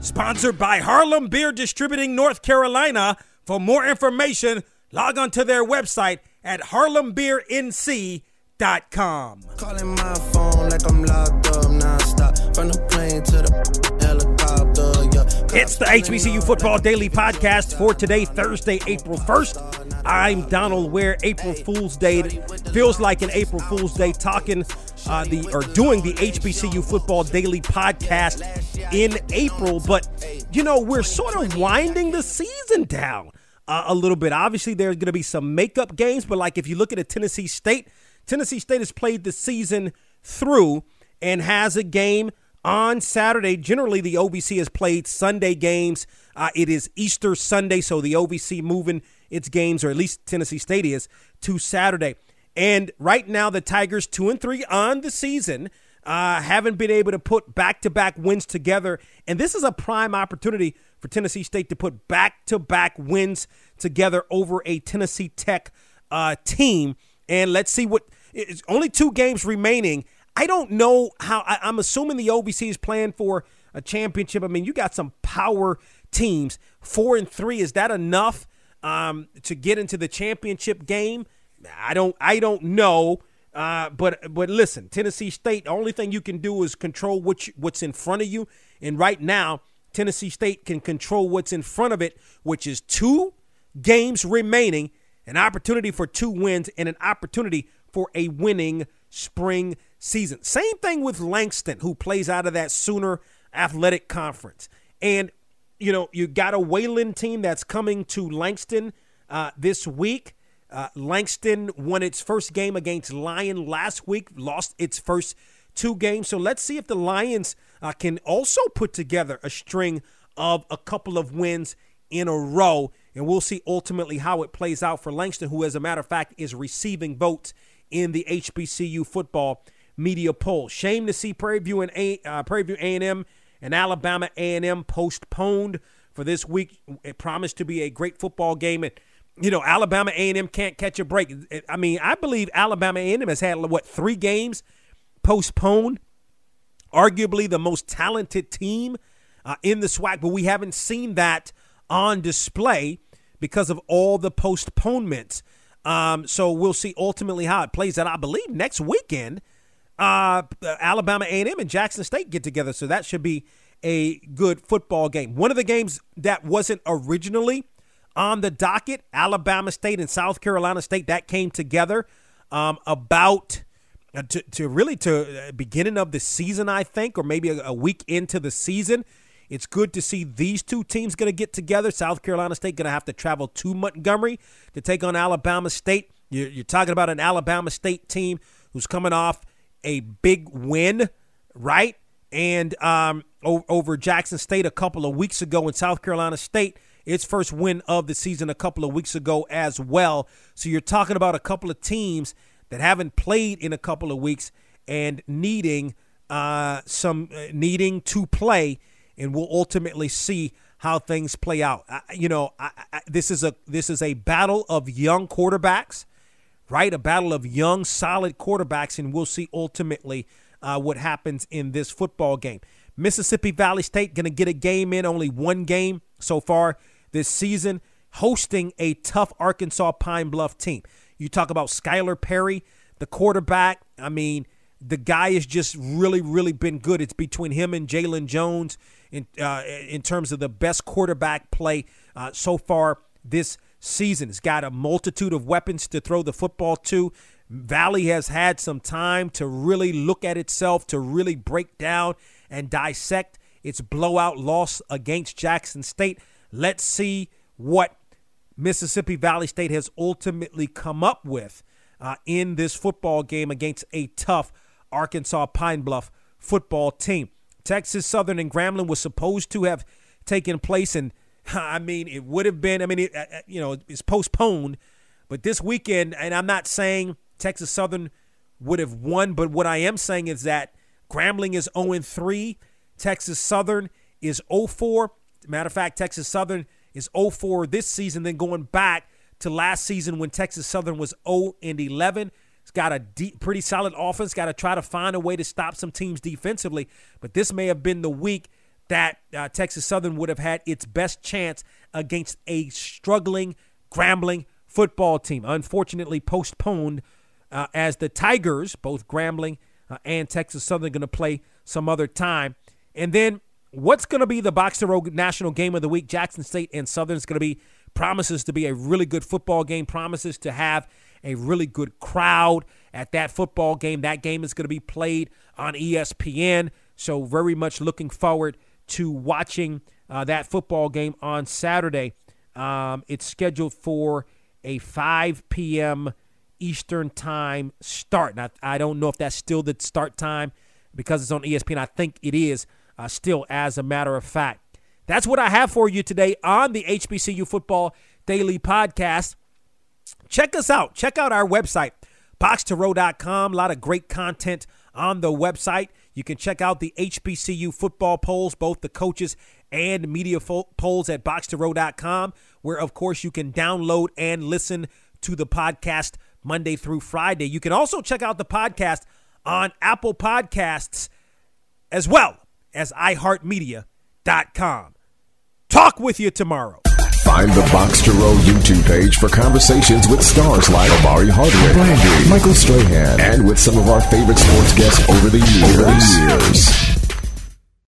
Sponsored by Harlem Beer Distributing North Carolina. For more information, log on to their website at harlembeernc.com. Calling my phone like I'm locked up nonstop. From the plane to the helicopter. It's the HBCU Football Daily Podcast for today, Thursday, April 1st. I'm Donald Ware. April Fool's Day feels like an April Fool's Day talking uh, the or doing the HBCU Football Daily Podcast in April, but you know we're sort of winding the season down uh, a little bit. Obviously, there's going to be some makeup games, but like if you look at a Tennessee State, Tennessee State has played the season through and has a game on Saturday. Generally, the OVC has played Sunday games. Uh, it is Easter Sunday, so the OVC moving its games, or at least Tennessee State is, to Saturday. And right now, the Tigers two and three on the season. Uh, haven't been able to put back to back wins together. And this is a prime opportunity for Tennessee State to put back to back wins together over a Tennessee Tech uh, team. And let's see what it's only two games remaining. I don't know how. I, I'm assuming the OVC is playing for a championship. I mean, you got some power teams. Four and three is that enough um, to get into the championship game? I don't. I don't know. Uh, but but listen, Tennessee State. The only thing you can do is control which what's in front of you. And right now, Tennessee State can control what's in front of it, which is two games remaining, an opportunity for two wins, and an opportunity for a winning spring season. Same thing with Langston, who plays out of that Sooner Athletic Conference. And, you know, you got a Wayland team that's coming to Langston uh, this week. Uh, Langston won its first game against Lyon last week, lost its first two games. So let's see if the Lions uh, can also put together a string of a couple of wins in a row. And we'll see ultimately how it plays out for Langston, who, as a matter of fact, is receiving votes in the HBCU football media poll. Shame to see Prairie View and A, uh, Prairie View A&M and Alabama A&M postponed for this week. It promised to be a great football game, and you know Alabama A&M can't catch a break. I mean, I believe Alabama A&M has had what three games postponed. Arguably the most talented team uh, in the SWAC, but we haven't seen that on display because of all the postponements. Um, so we'll see ultimately how it plays out. I believe next weekend, uh, Alabama A&M and Jackson State get together, so that should be a good football game. One of the games that wasn't originally on the docket, Alabama State and South Carolina State, that came together um, about uh, to, to really to uh, beginning of the season, I think, or maybe a, a week into the season. It's good to see these two teams going to get together. South Carolina State going to have to travel to Montgomery to take on Alabama State. You're, you're talking about an Alabama State team who's coming off a big win, right? And um, over Jackson State a couple of weeks ago in South Carolina State, its first win of the season a couple of weeks ago as well. So you're talking about a couple of teams that haven't played in a couple of weeks and needing uh, some uh, needing to play and we'll ultimately see how things play out. I, you know, I, I, this is a this is a battle of young quarterbacks, right? A battle of young, solid quarterbacks, and we'll see ultimately uh, what happens in this football game. Mississippi Valley State going to get a game in, only one game so far this season, hosting a tough Arkansas Pine Bluff team. You talk about Skyler Perry, the quarterback. I mean, the guy has just really, really been good. It's between him and Jalon Jones in uh, in terms of the best quarterback play uh, so far this season. He's got a multitude of weapons to throw the football to. Valley has had some time to really look at itself, to really break down and dissect its blowout loss against Jackson State. Let's see what Mississippi Valley State has ultimately come up with uh, in this football game against a tough Arkansas Pine Bluff football team. Texas Southern and Grambling was supposed to have taken place, and I mean, it would have been. I mean, it, uh, uh, you know, it's postponed, but this weekend, and I'm not saying Texas Southern would have won, but what I am saying is that Grambling is 0 3, Texas Southern is 0 4. Matter of fact, Texas Southern is 0 4 this season, then going back to last season when Texas Southern was 0 and 11. It's got a deep, pretty solid offense. Got to try to find a way to stop some teams defensively. But this may have been the week that uh, Texas Southern would have had its best chance against a struggling, Grambling football team. Unfortunately, postponed uh, as the Tigers, both Grambling uh, and Texas Southern, going to play some other time. And then what's going to be the Box to Row National Game of the Week? Jackson State and Southern is going to be promises to be a really good football game. Promises to have a really good crowd at that football game. That game is going to be played on ESPN. So very much looking forward to watching uh, that football game on Saturday. Um, it's scheduled for a 5 p.m. Eastern time start. Now, I don't know if that's still the start time because it's on ESPN. I think it is uh, still, as a matter of fact. That's what I have for you today on the HBCU Football Daily Podcast. Check us out. Check out our website, boxtorow.com. A lot of great content on the website. You can check out the HBCU football polls, both the coaches and media fo- polls at boxtorow.com, where, of course, you can download and listen to the podcast Monday through Friday. You can also check out the podcast on Apple Podcasts as well as iHeartMedia.com. Talk with you tomorrow. Find the Box to Row YouTube page for conversations with stars like Omari Hardwick, Brandy, Michael Strahan, and with some of our favorite sports guests over the years. Over the years.